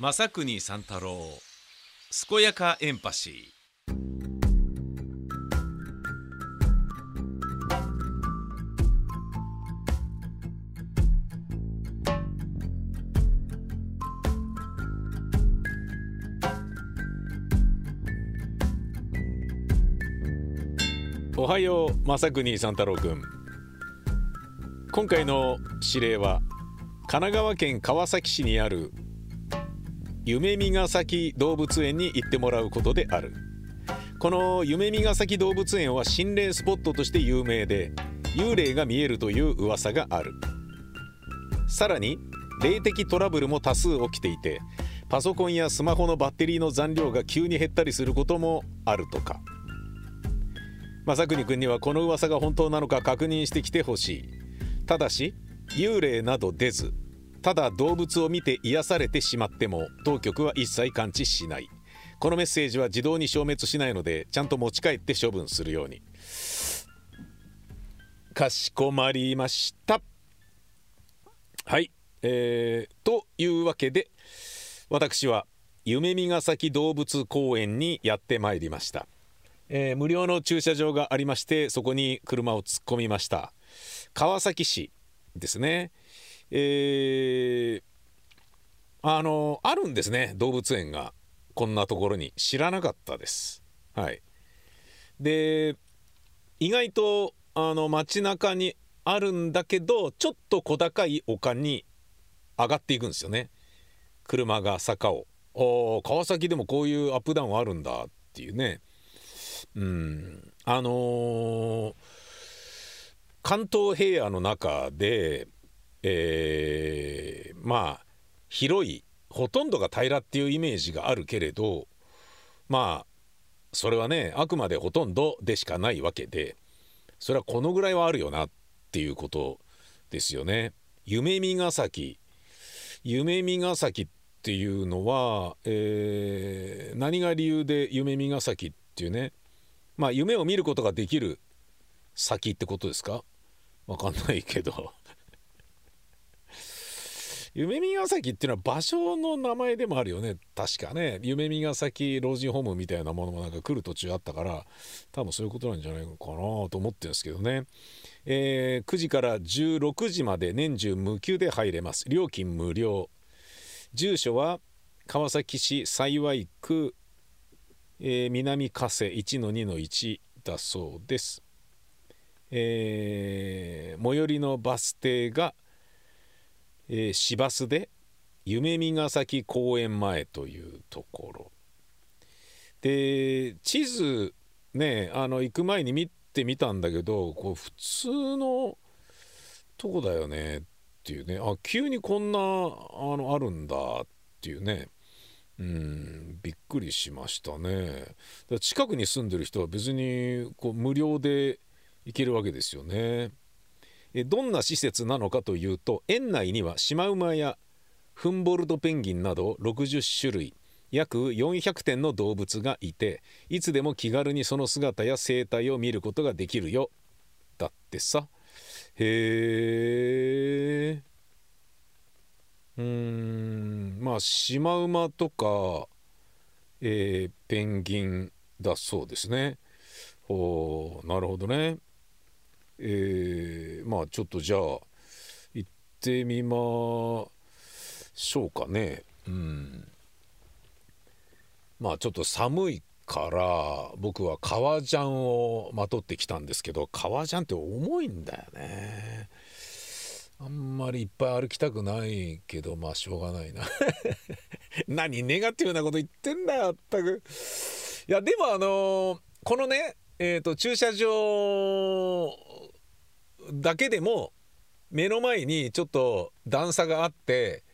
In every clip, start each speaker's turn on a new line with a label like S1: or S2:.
S1: 正国三太郎健やかエンパシ
S2: おはよう正国三太郎くん今回の指令は神奈川県川崎市にある夢見ヶ崎動物園に行ってもらうことである。この夢見ヶ崎動物園は心霊スポットとして有名で幽霊が見えるという噂がある。さらに霊的トラブルも多数起きていてパソコンやスマホのバッテリーの残量が急に減ったりすることもあるとか。正国君にはこの噂が本当なのか確認してきてほしい。ただし幽霊など出ずただ動物を見て癒されてしまっても当局は一切感知しない。このメッセージは自動に消滅しないのでちゃんと持ち帰って処分するように。かしこまりました。はい。えー、というわけで私は夢見ヶ崎動物公園にやってまいりました。えー、無料の駐車場がありましてそこに車を突っ込みました。川崎市ですね。え、あのあるんですね動物園が。こんなところに知らなかったです。はい。で意外とあの街中にあるんだけどちょっと小高い丘に上がっていくんですよね。車が坂を。川崎でもこういうアップダウンあるんだっていうね。うん。あのー、関東平野の中で、えー、まあ広いほとんどが平らっていうイメージがあるけれどまあそれはねあくまでほとんどでしかないわけでそれはこのぐらいはあるよなっていうことですよね。夢見ヶ崎夢見ヶ崎っていうのは、えー、何が理由で夢見ヶ崎っていうねまあ夢を見ることができる先ってことですか？わかんないけど夢見ヶ崎っていうのは場所の名前でもあるよね。確かね。夢見ヶ崎老人ホームみたいなものもなんか来る途中あったから多分そういうことなんじゃないのかなと思ってるんですけどね、えー、9時から16時まで年中無休で入れます。料金無料。住所は川崎市幸区えー、南加瀬1-2-1だそうです、えー、最寄りのバス停が、えー、市バスで夢見ヶ崎公園前というところ。で地図ねあの行く前に見てみたんだけどこう普通のとこだよねっていうね。あ急にこんなあのあるんだっていうね。うんびっくりしましたね。近くに住んでる人は別にこう無料で行けるわけですよね。どんな施設なのかというと園内にはシマウマやフンボルトペンギンなど60種類約400点の動物がいていつでも気軽にその姿や生態を見ることができるよだってさへえうんまあシマウマとか、えー、ペンギンだそうですね。おなるほどね。えー、まあちょっとじゃあ行ってみましょうかね。うん。まあちょっと寒いから僕は革ジャンをまとってきたんですけど革ジャンって重いんだよね。あんまりいっぱい歩きたくないけどまあしょうがないな 何ネガティブなこと言ってんだよ全くいやでもあのー、このねえっ、ー、と駐車場だけでも目の前にちょっと段差があって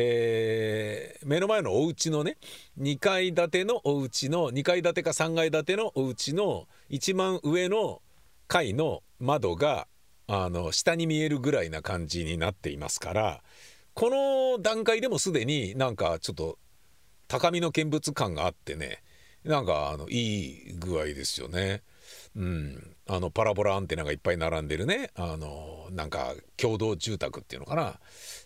S2: えー、目の前のお家のね2階建てのお家の2階建てか3階建てのお家の一番上の階の窓があの下に見えるぐらいな感じになっていますからこの段階でもすでになんかちょっと高みの見物感があってねなんかあのいい具合ですよね。うん、あのパラボラアンテナがいっぱい並んでるね。あのなんか共同住宅っていうのかな。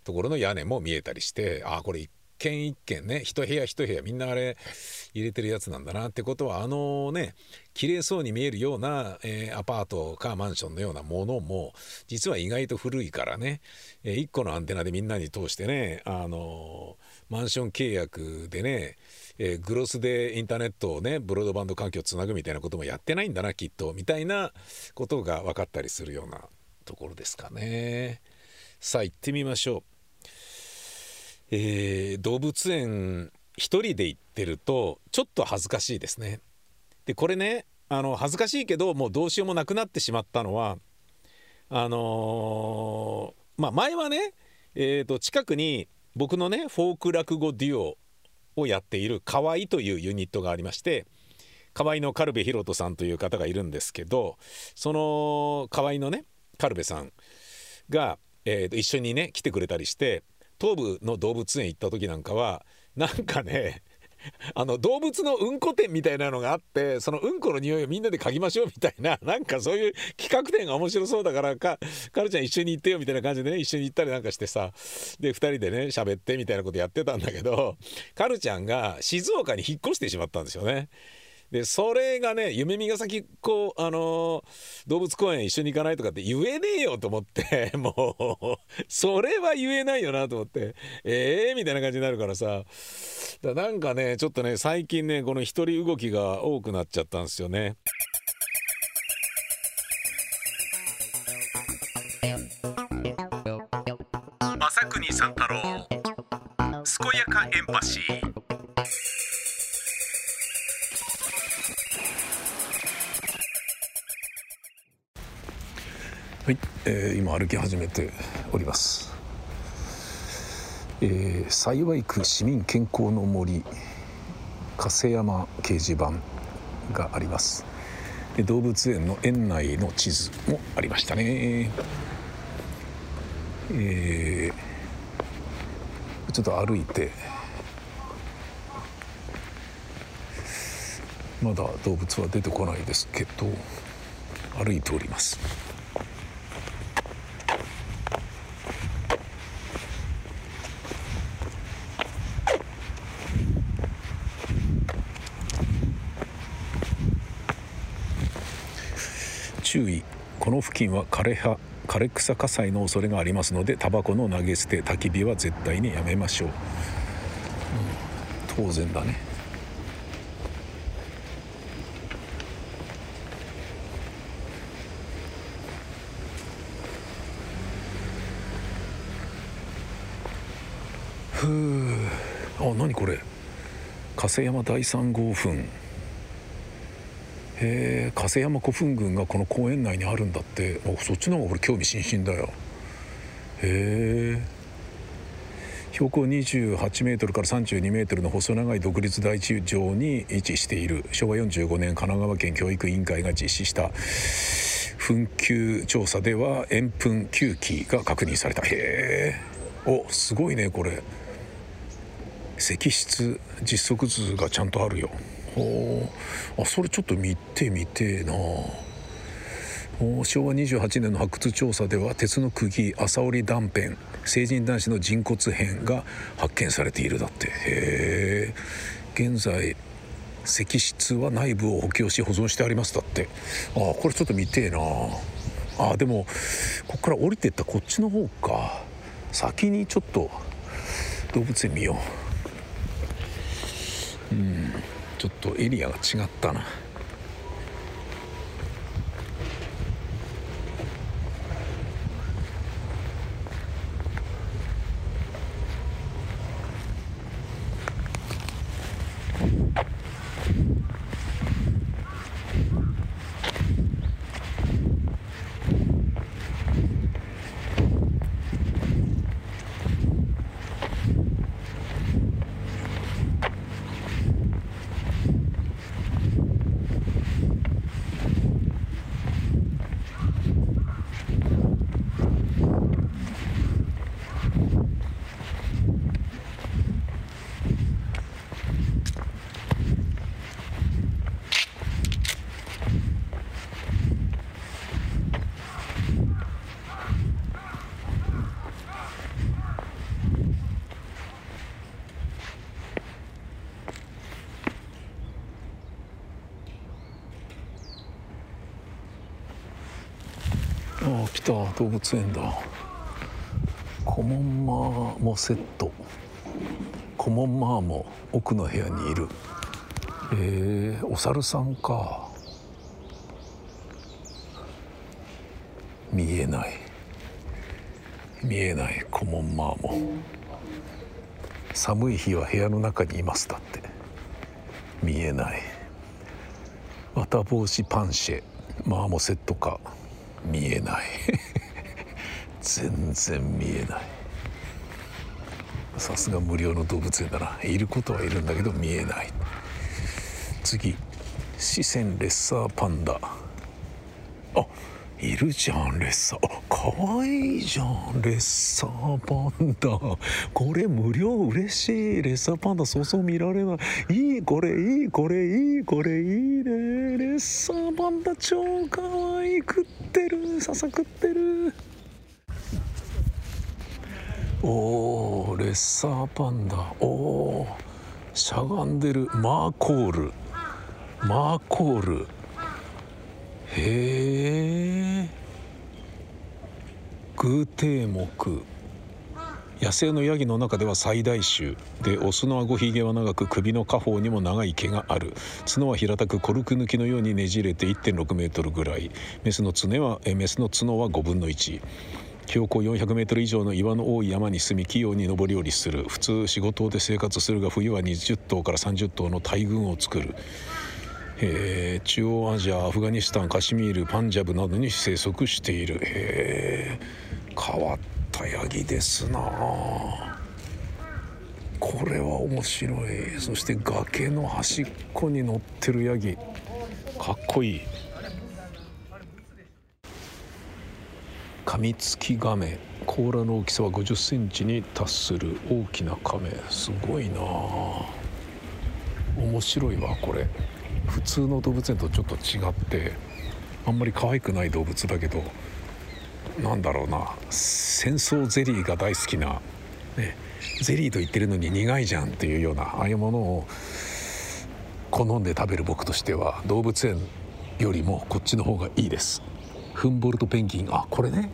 S2: ところの屋根も見えたりしてああこれ一軒一軒ね一部屋一部屋みんなあれ入れてるやつなんだなってことはあのね綺麗そうに見えるような、えー、アパートかマンションのようなものも実は意外と古いからね、えー、1個のアンテナでみんなに通してねあのマンション契約でねえー、グロスでインターネットをねブロードバンド環境をつなぐみたいなこともやってないんだなきっとみたいなことが分かったりするようなところですかね。さあ行ってみましょう。えー、動物園一人で行ってるとちょっと恥ずかしいですね。でこれねあの恥ずかしいけどもうどうしようもなくなってしまったのはあのー、まあ前はね、えー、と近くに僕のねフォーク落語デュオをやっている河合というユニットがありまして河合の軽部博人さんという方がいるんですけどその河合のね軽部さんが、えー、と一緒にね来てくれたりして東部の動物園行った時なんかはなんかね あの動物のうんこ店みたいなのがあってそのうんこの匂いをみんなで嗅ぎましょうみたいな なんかそういう企画展が面白そうだからかカルちゃん一緒に行ってよみたいな感じでね一緒に行ったりなんかしてさで2人でね喋ってみたいなことやってたんだけどカルちゃんが静岡に引っ越してしまったんですよね。でそれがね夢見ヶ崎こうあのー、動物公園一緒に行かないとかって言えねえよと思って もうそれは言えないよなと思ってええー、みたいな感じになるからさだなんかねちょっとね最近ねこの一人動きが多くなっちゃったんですよね。
S1: 正国三太郎健やかエンパシー
S2: はい、えー、今歩き始めております、えー、幸区市民健康の森加瀬山掲示板があります。で動物園の園内の地図もありましたね。えー、ちょっと歩いてまだ動物は出てこないですけど歩いております注意この付近は枯れ葉枯れ草火災の恐れがありますのでタバコの投げ捨て焚き火は絶対にやめましょう、うん、当然だね。ふうあ何これ。加瀬山第三号墳。へえ加瀬山古墳群がこの公園内にあるんだって。そっちの方が俺興味津々だよ。へえ。標高28メートルから32メートルの細長い独立大地上に位置している。昭和45年神奈川県教育委員会が実施した。墳丘調査では円墳9基が確認された。へえ。おすごいねこれ。石室実測図がちゃんとあるよ。あそれちょっと見てみてえな。昭和28年の発掘調査では鉄の釘朝織断片成人男子の人骨片が発見されているだって。へえ現在石室は内部を補強し保存してありますだって。ああこれちょっと見てえな。あでもここから降りてったこっちの方か。先にちょっと動物園見よう。うん。ちょっとエリアが違ったな。来た動物園だ。コモンマーモセット。コモンマーも奥の部屋にいる。えー、お猿さんか。見えない。見えないコモンマーモ寒い日は部屋の中にいますだって。見えない。綿帽子パンシェマーモセットか。見えない。全然見えない。さすが無料の動物園だな。いることはいるんだけど見えない。次。四川レッサーパンダ。あいるじゃんレッサー。かわいいじゃんレッサーパンダ。これ無料嬉しい。レッサーパンダそうそう見られない。いいこれいいこれいいこれいいね。レッサーパンダ超かわいい食ってる。ささ食ってる。おおレッサーパンダ。おおしゃがんでる。マーコール。マーコール。へえグーテーモク。野生のヤギの中では最大種でオスの顎ひげは長く首の下方にも長い毛がある。角は平たくコルク抜きのようにねじれて1.6メートルぐらい。メスの角はえメスの角は5分の1標高400メートル以上の岩の多い山に住み器用に登り降りする。普通仕事で生活するが冬は20頭から30頭の大群を作る。えー、中央アジアアフガニスタンカシミールパンジャブなどに生息している。へえ変わった。たヤギですな。これは面白い。そして崖の端っこに乗ってるヤギ。かっこいい。カミツキガメ。甲羅の大きさは50センチに達する大きなカメ。すごいな。面白いわこれ。普通の動物園とちょっと違ってあんまり可愛くない動物だけどなんだろうな。戦争ゼリーが大好きな、ね、ゼリーと言ってるのに苦いじゃんっていうようなああいうものを好んで食べる僕としては動物園よりもこっちの方がいいです。フンボルトペンギン。あこれね。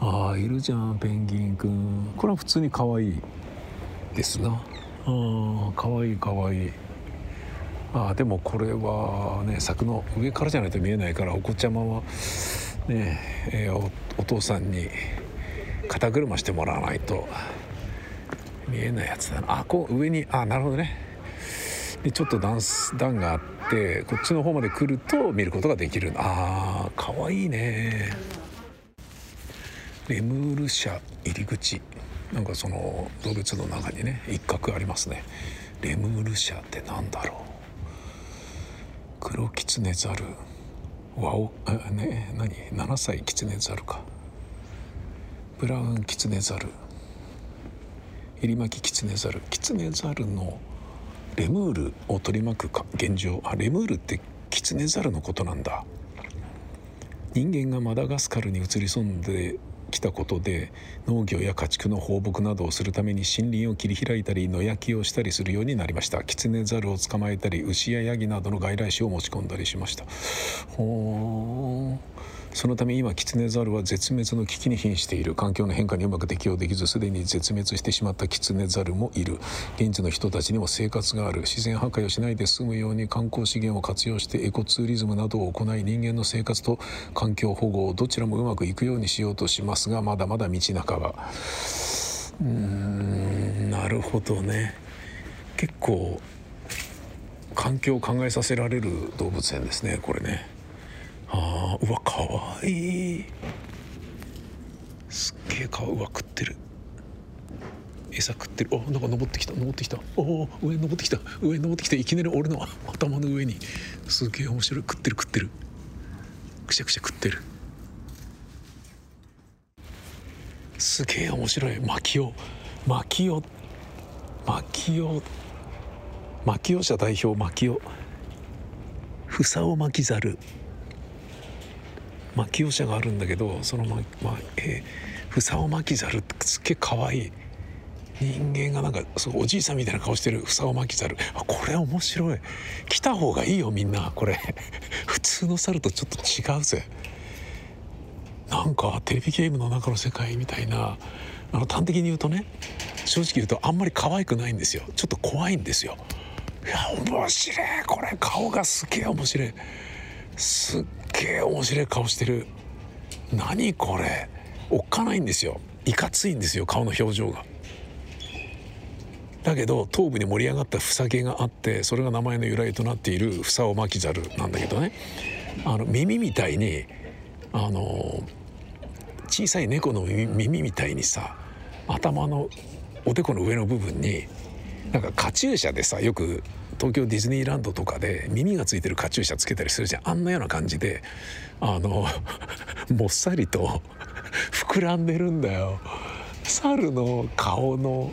S2: ああいるじゃんペンギンくん。これは普通に可愛いですな。あ可愛い可愛い。あでもこれはね柵の上からじゃないと見えないからお子ちゃまはねえー、お父さんに肩車してもらわないと見えないやつだ。なあこう上にあなるほどね。でちょっと段段があってこっちの方まで来ると見ることができる。あーかわいいね。レムール社入り口。なんかその動物の中にね一角ありますね。レムール社ってなんだろう。黒キツネザルワオあね何？7歳キツネザルか。ブラウンキツネザル襟巻きキツネザルキツネザルのレムールを取り巻くか現状。あレムールってキツネザルのことなんだ。人間がマダガスカルに移り住んできたことで農業や家畜の放牧などをするために森林を切り開いたり野焼きをしたりするようになりました。キツネザルを捕まえたり牛やヤギなどの外来種を持ち込んだりしました。ほー。そのため今キツネザルは絶滅の危機に瀕している。環境の変化にうまく適応できずすでに絶滅してしまったキツネザルもいる。現地の人たちにも生活がある。自然破壊をしないで済むように観光資源を活用してエコツーリズムなどを行い人間の生活と環境保護をどちらもうまくいくようにしようとします。がまだまだ道半ば。うんなるほどね。結構環境を考えさせられる動物園ですねこれね。あーうわかわいい。すっげえかうわ食ってる。餌食ってる。あなんか登ってきた登ってきた。おお上に登ってきた。上に登ってきていきなり俺の頭の上に。すげえ面白い。食ってる食ってる。くしゃくしゃ食ってる。すげえ面白い。マキオ。マキオ。マキオ。マキオ社代表。マキオ。フサオマキザル巻き寄車があるんだけどそのま、まえー、フサオマキザルってすっげえかわい。い人間がなんかそうおじいさんみたいな顔してる。フサオマキザルあこれ面白い。来た方がいいよみんな。これ。普通の猿とちょっと違うぜ。なんかテレビゲームの中の世界みたいなあの端的に言うとね正直言うとあんまり可愛くないんですよ。ちょっと怖いんですよ。いや面白い。これ顔がすげえ面白い。すっげえ面白い顔してる。何これ。おっかないんですよ。いかついんですよ顔の表情が。だけど頭部に盛り上がった房毛があってそれが名前の由来となっているフサオマキザルなんだけどね。あの耳みたいにあの小さい猫の耳みたいにさ頭のおでこの上の部分になんかカチューシャでさよく東京ディズニーランドとかで耳がついてるカチューシャつけたりするじゃん。あんなような感じであの もっさりと 膨らんでるんだよ。猿の顔の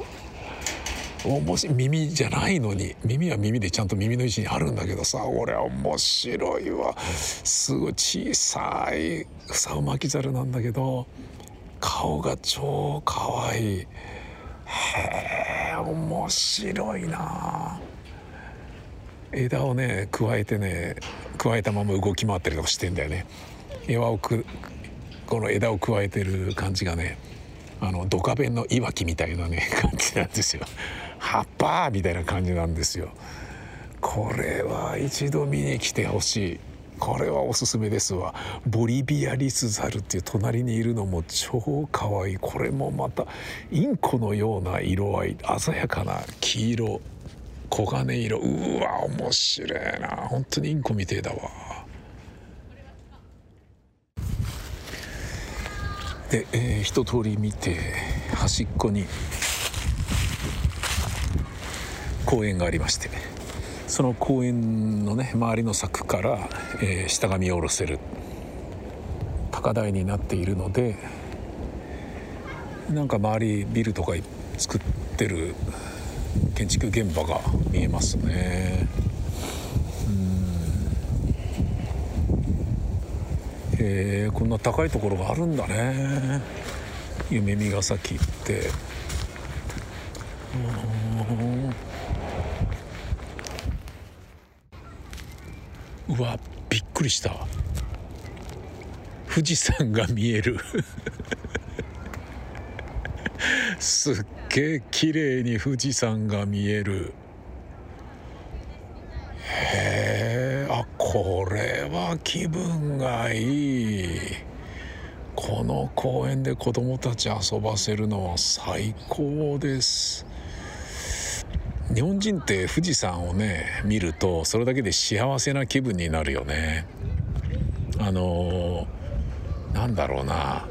S2: もし耳じゃないのに耳は耳でちゃんと耳の位置にあるんだけどさ俺は面白いわ。すごい小さいフサオマキザルなんだけど顔が超かわい。いへえ面白いな。枝をね加えてね加えたまま動き回ったりとかしてんだよね。枝をくこの枝を加えてる感じがねあのドカベンのいわきみたいなね感じなんですよ。葉っぱみたいな感じなんですよ。これは一度見に来てほしい。これはおすすめですわ。ボリビアリスザルっていう隣にいるのも超可愛い。これもまたインコのような色合い鮮やかな黄色黄金色。うわ面白いな。本当にインコみてえだわ。で、えー、一通り見て端っこに公園がありましてその公園のね周りの柵から、えー、下が見下ろせる。高台になっているのでなんか周りビルとか作ってる建築現場が見えますね。うん。えー、こんな高いところがあるんだね。夢見ヶ崎って。うん。うわびっくりした。富士山が見える。すっげえ綺麗に富士山が見える。へえあこれは気分がいい。この公園で子供たち遊ばせるのは最高です。日本人って富士山をね見るとそれだけで幸せな気分になるよね。あのなんだろうな。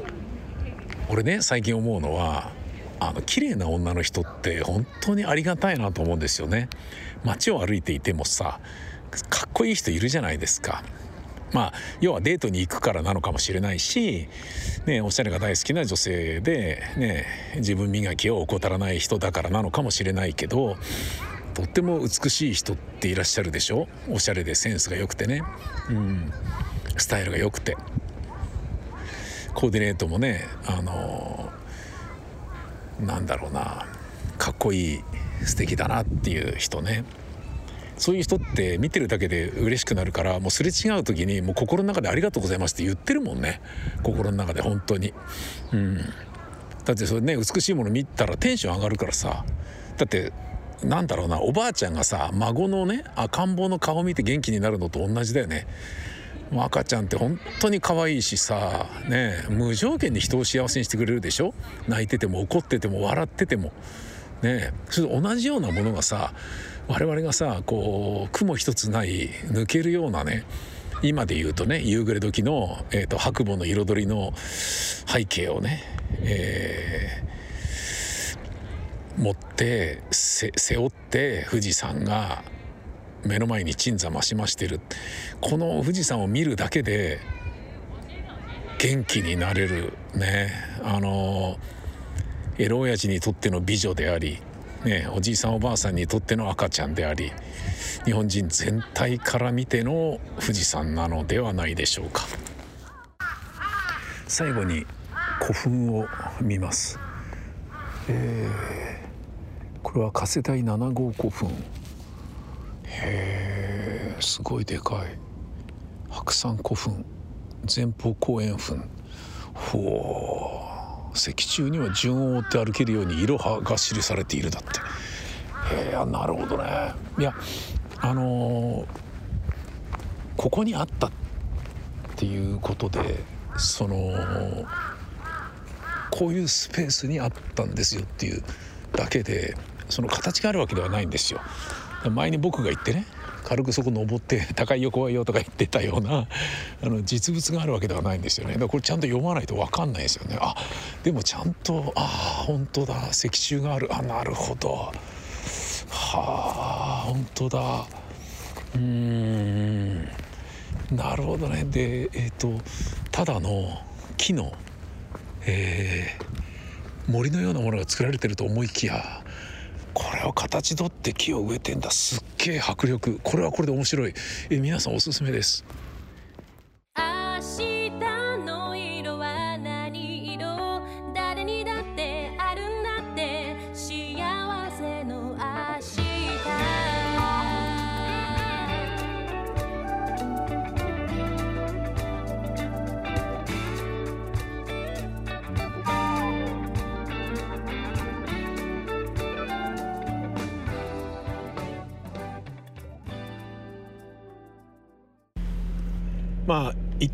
S2: 俺ね最近思うのはあの綺麗な女の人って本当にありがたいなと思うんですよね。街を歩いていてもさかっこいい人いるじゃないですか。まあ要はデートに行くからなのかもしれないし、ね、おしゃれが大好きな女性で、ね、自分磨きを怠らない人だからなのかもしれないけどとっても美しい人っていらっしゃるでしょ？おしゃれでセンスが良くてね、うん、スタイルが良くて。コーディネートもねあのなんだろうな。かっこいい素敵だなっていう人ね。そういう人って見てるだけで嬉しくなるからもうすれ違う時にもう心の中で「ありがとうございます」って言ってるもんね。心の中で本当に。うん。だってそれね美しいもの見たらテンション上がるからさ。だってなんだろうなおばあちゃんがさ孫のね赤ん坊の顔見て元気になるのと同じだよね。もう赤ちゃんって本当に可愛いしさね無条件に人を幸せにしてくれるでしょ？泣いてても怒ってても笑ってても。ねそれと同じようなものがさ我々がさこう雲一つない抜けるようなね今で言うとね夕暮れ時の、えーと、白母の彩りの背景をね、えー、持って背負って富士山が目の前に鎮座増し増してる。この富士山を見るだけで元気になれるね。あのエロ親父にとっての美女でありね、おじいさんおばあさんにとっての赤ちゃんであり日本人全体から見ての富士山なのではないでしょうか。最後に古墳を見ます、えー、これは加世台7号古墳。へえすごいでかい。白山古墳前方後円墳。
S3: ほう石柱には順を追って歩けるようにいろはが記されているだってへえなるほどねいやあのーここにあったっていうことでそのこういうスペースにあったんですよっていうだけでその形があるわけではないんですよ。前に僕が言ってね軽くそこ登って高いよ怖いよとか言ってたような あの実物があるわけではないんですよね。だからこれちゃんと読まないと分かんないですよね。あでもちゃんとああ本当だ。石柱がある。あなるほど。はあ本当だ。うーん。なるほどね。でえっ、とただの木のえー森のようなものが作られてると思いきやこれを形取って木を植えてんだ。すっげえ迫力。これはこれで面白い。え皆さんおすすめです。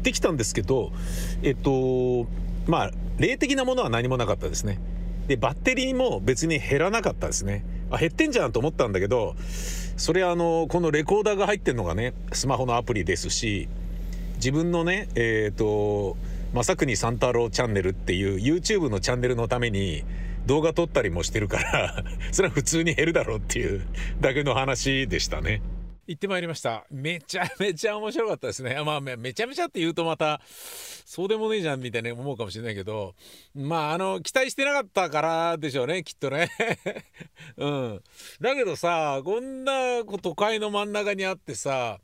S4: って
S2: きたんですけどえっとまあ霊的なものは何もなかったですねでバッテリーも別に減らなかったですねあ減ってんじゃんと思ったんだけどそれあのこのレコーダーが入ってるのがねスマホのアプリですし自分のねえっ、と正国三太郎チャンネルっていう YouTube のチャンネルのために動画撮ったりもしてるから それは普通に減るだろうっていうだけの話でしたね。行ってまいりました。めちゃめちゃ面白かったですね。まあめちゃめちゃって言うとまたそうでもねえじゃんみたいに思うかもしれないけど。まああの期待してなかったからでしょうねきっとね。うん。だけどさこんな都会の真ん中にあってさ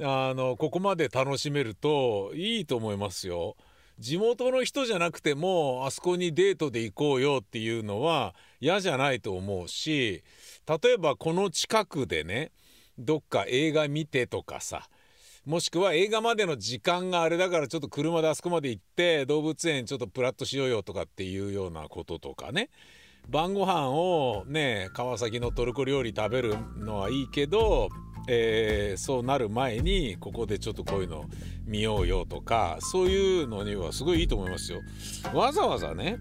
S2: あのここまで楽しめるといいと思いますよ。地元の人じゃなくてもあそこにデートで行こうよっていうのは嫌じゃないと思うし例えばこの近くでねどっか映画見てとかさもしくは映画までの時間があれだからちょっと車であそこまで行って動物園ちょっとプラッとしようよとかっていうようなこととかね晩ご飯をね川崎のトルコ料理食べるのはいいけど、えーそうなる前にここでちょっとこういうの見ようよとかそういうのにはすごいいいと思いますよ。わざわざね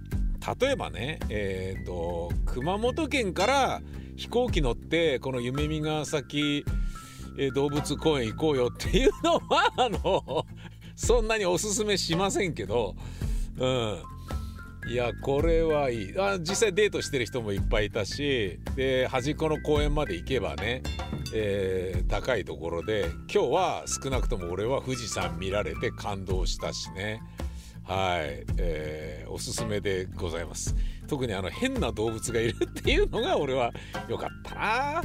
S2: 例えばねえっ、と熊本県から飛行機乗ってこの夢見ヶ崎え動物公園行こうよっていうのはあの そんなにおすすめしませんけどうん。いやこれはいい。あ実際デートしてる人もいっぱいいたしで端っこの公園まで行けばね、えー高いところで今日は少なくとも俺は富士山見られて感動したしね。はい、えーおすすめでございます。特にあの変な動物がいるっていうのが俺は良かったな。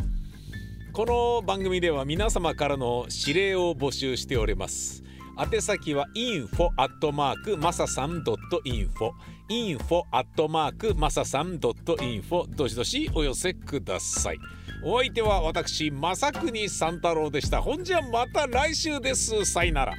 S2: この番組では皆様からの指令を募集しております。宛先は info アットマークマサさん .info info アットマークマサさん .info どしどしお寄せください。お相手は私正国三太郎でした。ほんじゃまた来週です。さよなら。